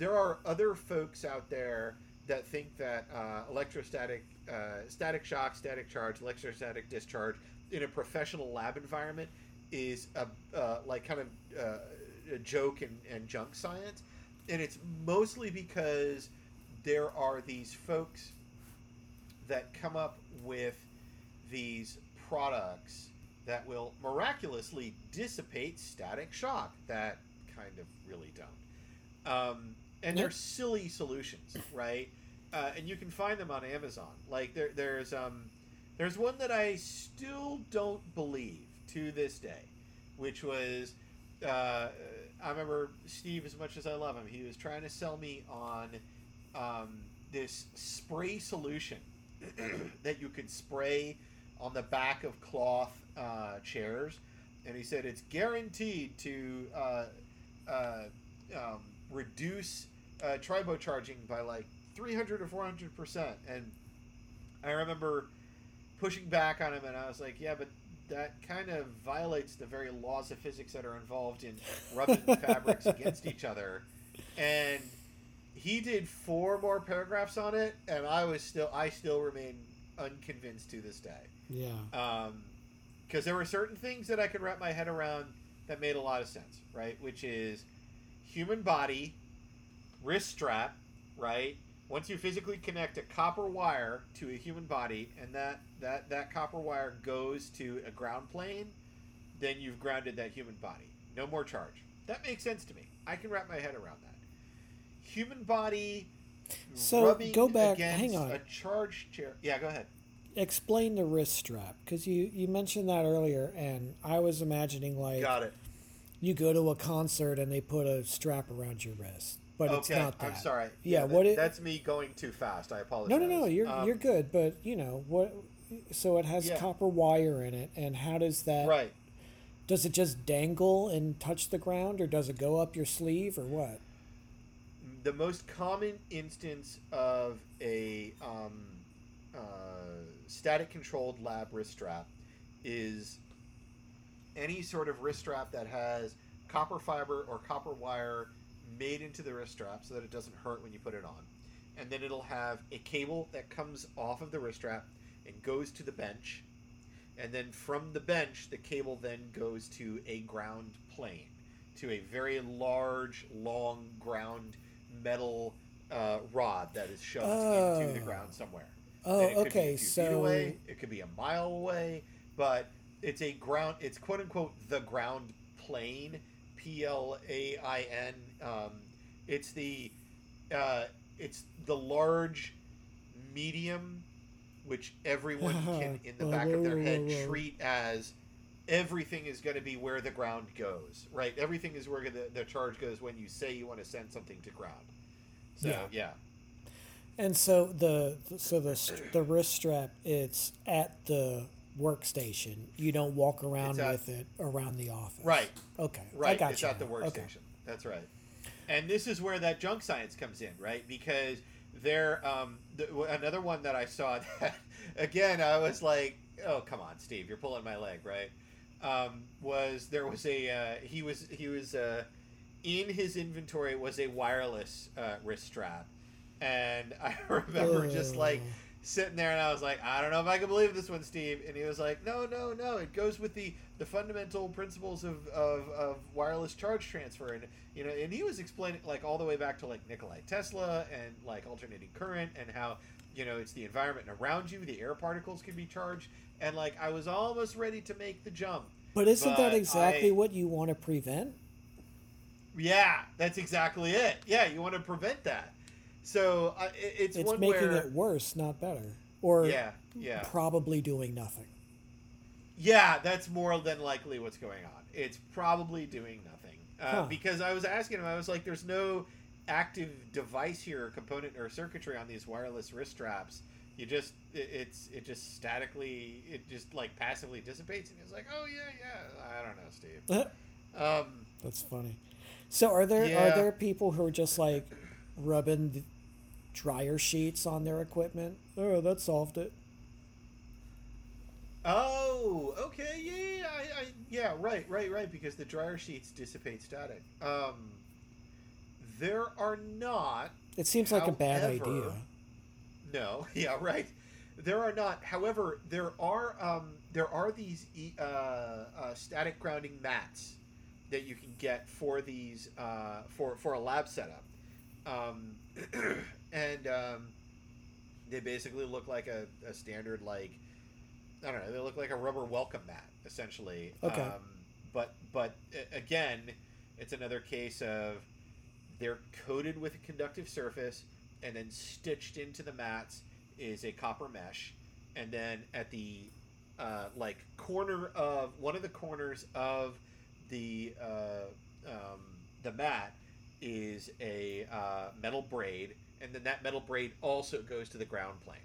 there are other folks out there that think that uh, electrostatic, uh, static shock, static charge, electrostatic discharge in a professional lab environment is a uh, like kind of uh, a joke and, and junk science, and it's mostly because there are these folks that come up with these products that will miraculously dissipate static shock that kind of really don't. Um, and they're silly solutions, right? Uh, and you can find them on Amazon. Like there, there's um, there's one that I still don't believe to this day, which was uh, I remember Steve as much as I love him. He was trying to sell me on um, this spray solution that you could spray on the back of cloth uh, chairs, and he said it's guaranteed to uh, uh, um, reduce uh, tribocharging by like 300 or 400 percent. And I remember pushing back on him, and I was like, "Yeah, but that kind of violates the very laws of physics that are involved in rubbing fabrics against each other." And he did four more paragraphs on it, and I was still, I still remain unconvinced to this day Yeah. because there were certain things that I could wrap my head around that made a lot of sense, right? Which is human body, wrist strap, right? Once you physically connect a copper wire to a human body, and that that that copper wire goes to a ground plane, then you've grounded that human body. No more charge. That makes sense to me. I can wrap my head around that. Human body. So, go back- hang on. A charged chair. Yeah, go ahead. Explain the wrist strap because you you mentioned that earlier, and I was imagining like Got it. you go to a concert and they put a strap around your wrist, but it's okay, not that. I'm sorry. Yeah, that- what it- that's me going too fast. I apologize. No, no, no. You're Um, you're good, but you know what? So it has Yeah. copper wire in it, and how does that? right. Does it just dangle and touch the ground, or does it go up your sleeve, or what? The most common instance of a um, uh, static controlled lab wrist strap is any sort of wrist strap that has copper fiber or copper wire made into the wrist strap so that it doesn't hurt when you put it on. And then it'll have a cable that comes off of the wrist strap and goes to the bench. And then from the bench, the cable then goes to a ground plane, to a very large, long ground metal uh, rod that is shoved into the Oh. ground somewhere. Oh, And it could be okay. a few feet So away, it could be a mile away, but it's a ground. It's quote unquote the ground plane. P L A I N. Um, it's the uh, it's the large medium, which everyone can in the back of their head treat as everything is going to be where the ground goes, right? Everything is where the, the charge goes when you say you want to send something to ground. So yeah. yeah. And so the so the the wrist strap it's at the workstation. You don't walk around at, with it around the office. Right. Okay. Right. I got it's you at the workstation. Okay. That's right. And this is where that junk science comes in, right? Because there, um, the, another one that I saw that again, I was like, oh come on, Steve, you're pulling my leg, right? Um, was there was a uh, he was he was uh, in his inventory was a wireless uh, wrist strap and I remember just like sitting there and I was like, I don't know if I can believe this one, Steve. And he was like, No, no, no. It goes with the the fundamental principles of, of, of wireless charge transfer. And you know, and he was explaining like all the way back to like Nikolai Tesla and like alternating current and how you know it's the environment around you, the air particles can be charged. And like I was almost ready to make the jump. But isn't but that exactly I, what you want to prevent? Yeah, that's exactly it. Yeah, you want to prevent that. So uh, it's it's making where, it worse, not better, or yeah, yeah, probably doing nothing. Yeah, that's more than likely what's going on. It's probably doing nothing uh, huh. because I was asking him. I was like, "There's no active device here, component or circuitry on these wireless wrist straps. You just it, it's it just statically it just like passively dissipates." And he's like, "Oh yeah, yeah. I don't know, Steve." um, That's funny. So are there yeah. are there people who are just like rubbing dryer sheets on their equipment. Oh, that solved it. Oh, okay, yeah, I, I, yeah, right, right, right. Because the dryer sheets dissipate static. Um, there are not. It seems like however, a bad idea. No, yeah, right. There are not. However, there are um, there are these uh, uh, static grounding mats that you can get for these uh, for for a lab setup. Um, and um, they basically look like a, a, standard like I don't know. They look like a rubber welcome mat essentially. Okay. Um, but but again, it's another case of they're coated with a conductive surface, and then stitched into the mats is a copper mesh, and then at the uh, like corner of one of the corners of the uh, um, the mat is a uh, metal braid, and then that metal braid also goes to the ground plane.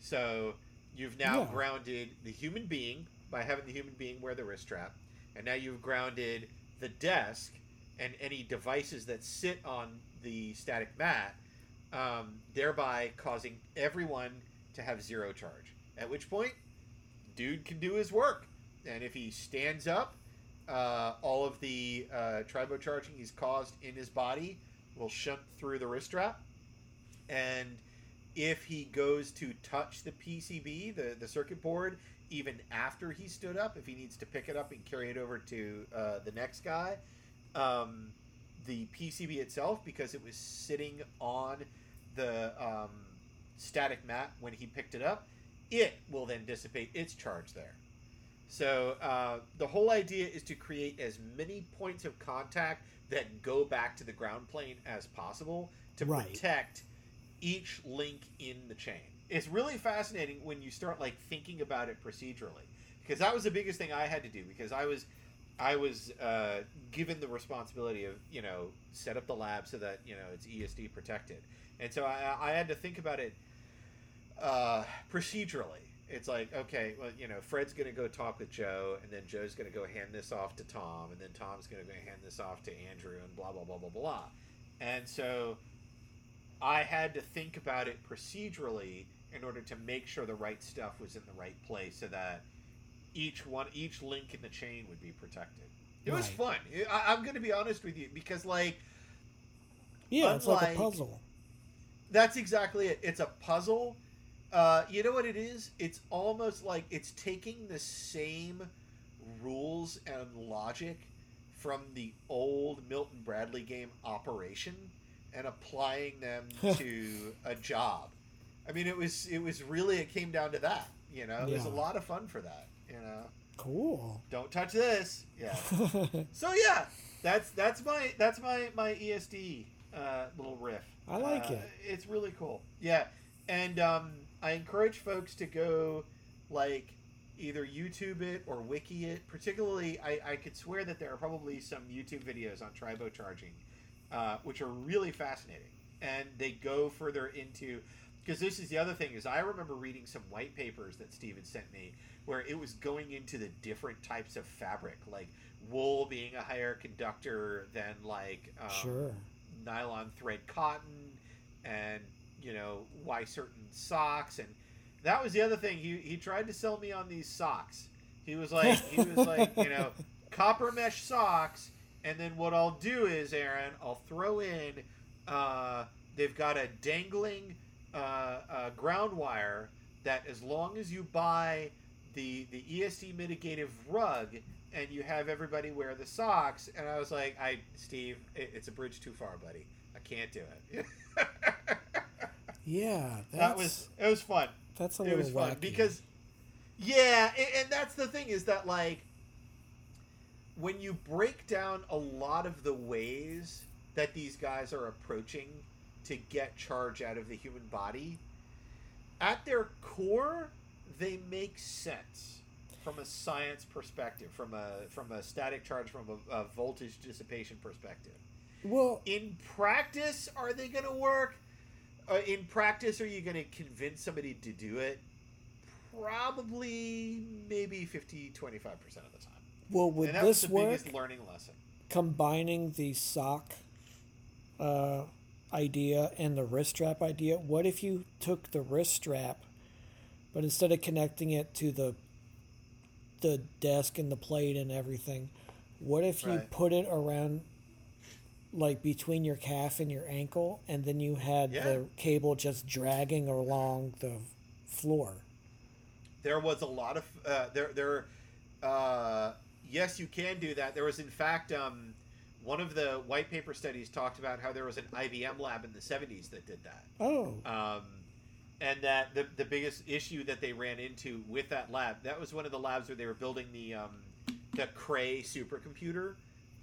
So you've now yeah. grounded the human being by having the human being wear the wrist strap, and now you've grounded the desk and any devices that sit on the static mat, um, thereby causing everyone to have zero charge. At which point, dude can do his work, and if he stands up uh, all of the uh, tribocharging he's caused in his body will shunt through the wrist strap. And if he goes to touch the PCB, the, the circuit board, even after he stood up, if he needs to pick it up and carry it over to uh, the next guy, um, the PCB itself, because it was sitting on the um, static mat when he picked it up, it will then dissipate its charge there. So uh, the whole idea is to create as many points of contact that go back to the ground plane as possible to right. protect each link in the chain. It's really fascinating when you start like thinking about it procedurally, because that was the biggest thing I had to do because I was I was uh, given the responsibility of you know set up the lab so that you know it's ESD protected, and so I, I had to think about it uh, procedurally. It's like okay well you know fred's to go talk with joe and then joe's to go hand this off to tom and then tom's to go hand this off to andrew and blah blah blah blah blah. And so i had to think about it procedurally in order to make sure the right stuff was in the right place so that each one each link in the chain would be protected. It right. was fun. I, i'm going to be honest with you because like yeah unlike, it's like a puzzle. That's exactly it. It's a puzzle. Uh, you know what it is? It's almost like it's taking the same rules and logic from the old Milton Bradley game Operation and applying them to a job. I mean, it was it was really it came down to that. You know, it yeah. was a lot of fun for that. You know. Cool. Don't touch this. Yeah. so yeah, that's that's my that's my my ESD uh, little riff. I like Uh, it. It's really cool. Yeah, and um, I encourage folks to go like either YouTube it or wiki it. Particularly, I, I could swear that there are probably some YouTube videos on tribocharging, uh, which are really fascinating, and they go further into because this is the other thing is I remember reading some white papers that Steven sent me where it was going into the different types of fabric, like wool being a higher conductor than like um, sure. nylon thread cotton and you know why certain socks. And that was the other thing he, he tried to sell me on these socks. He was like he was like you know copper mesh socks and then what i'll do is aaron i'll throw in uh, they've got a dangling uh, uh, ground wire that as long as you buy the the esd mitigative rug and you have everybody wear the socks and i was like i steve it, it's a bridge too far buddy. I can't do it. Yeah, that's, that was it was fun. that's a it little was fun wacky. because yeah and, and that's the thing is that like when you break down a lot of the ways that these guys are approaching to get charge out of the human body at their core they make sense from a science perspective from a from a static charge from a, a voltage dissipation perspective. Well, in practice are they going to work? Uh, in practice are you going to convince somebody to do it? Probably maybe 50 25% of the time well, would and that was this the work biggest learning lesson combining the sock uh, idea and the wrist strap idea? What if you took the wrist strap, but instead of connecting it to the the desk and the plate and everything, what if you Right. put it around like between your calf and your ankle, and then you had Yeah. the cable just dragging along the floor? there was a lot of uh, there there uh, yes you can do that. There was in fact um, one of the white paper studies talked about how there was an IBM lab in the 70s that did that. Oh, um, and that the, the biggest issue that they ran into with that lab that was one of the labs where they were building the um, the Cray supercomputer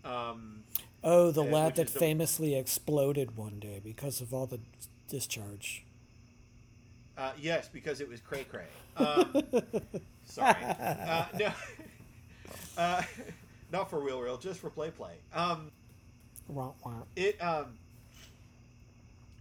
um, oh, the Yeah, lab that the- famously exploded one day because of all the discharge. uh, yes because it was Cray Cray. Um, sorry. Uh, no uh, not for real real just for play play. Um, it um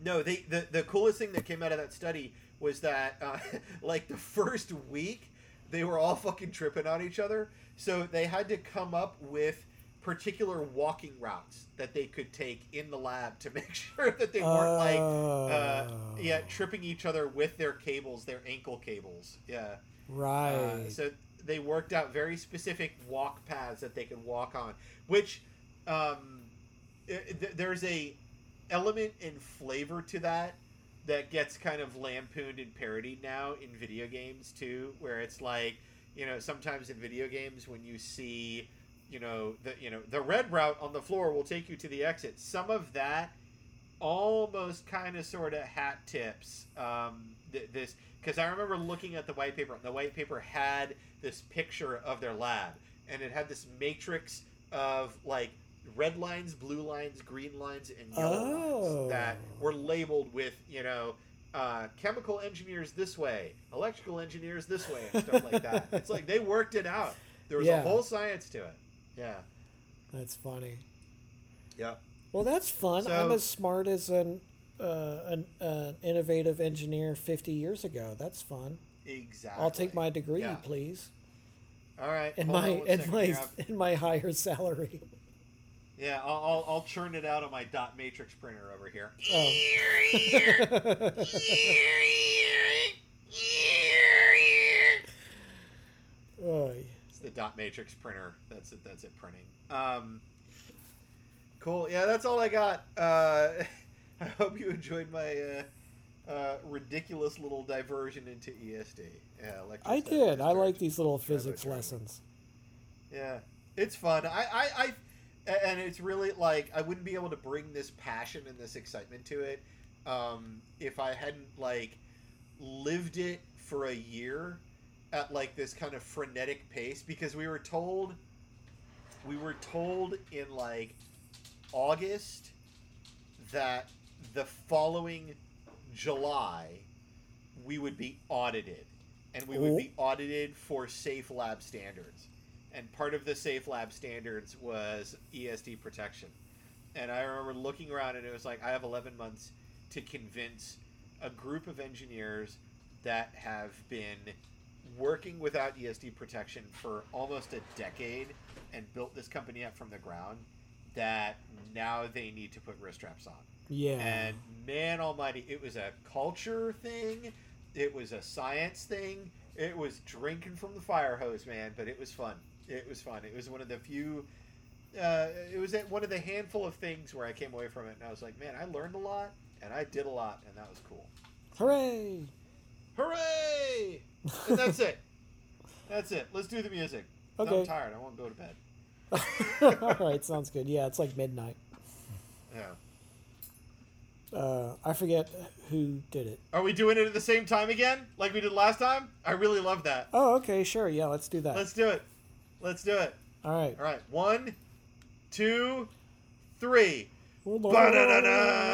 no they the, the coolest thing that came out of that study was that uh, like the first week they were all fucking tripping on each other. So they had to come up with particular walking routes that they could take in the lab to make sure that they weren't like uh, yeah Oh. tripping each other with their cables their ankle cables. Yeah. Right. uh, so they worked out very specific walk paths that they could walk on, which um, th- there's a element and flavor to that that gets kind of lampooned and parodied now in video games too, where it's like you know sometimes in video games when you see you know the you know the red route on the floor will take you to the exit. Some of that almost kind of sort of hat tips um, th- this because I remember looking at the white paper. and The white paper had this picture of their lab, and it had this matrix of like red lines, blue lines, green lines, and yellow Oh. lines that were labeled with you know. Uh, chemical engineers this way, electrical engineers this way, and stuff like that. It's like they worked it out. There was Yeah. a whole science to it. Yeah. That's funny. Yep. Well, that's fun. I'm as smart as an uh, an, an innovative engineer 50 years ago. That's fun. Exactly. I'll take my degree, Yeah. please, All right. and hold my and my and my higher salary. Yeah, I'll, I'll, I'll churn it out on my dot matrix printer over here. Oh, It's the dot matrix printer. That's it. That's it. Printing. Um, cool. Yeah, that's all I got. Uh, I hope you enjoyed my uh, uh, ridiculous little diversion into ESD. Yeah, I did. I like these little physics lessons. Yeah, it's fun. I, I, I, and it's really like I wouldn't be able to bring this passion and this excitement to it um, if I hadn't like lived it for a year at like this kind of frenetic pace because we were told we were told in like August that the following July we would be audited. And we would be audited for safe lab standards. And part of the safe lab standards was ESD protection. And I remember looking around and it was like I have 11 months to convince a group of engineers that have been working without ESD protection for almost a decade and built this company up from the ground that now they need to put wrist straps on. Yeah. And man almighty, it was a culture thing, it was a science thing, it was drinking from the fire hose, man, but it was fun. It was fun. It was one of the few uh, it was one of the handful of things where I came away from it and I was like, man, I learned a lot and I did a lot and that was cool. Hooray! Hooray! And that's it. That's it. Let's do the music. Okay. I'm tired. I won't go to bed. All right, sounds good. Yeah, it's like midnight. Yeah. Uh, I forget who did it. Are we doing it at the same time again, like we did last time? I really love that. Oh, okay, sure. Yeah, let's do that. Let's do it. Let's do it. All right. All right. One, two, three. Ba-da-da-da.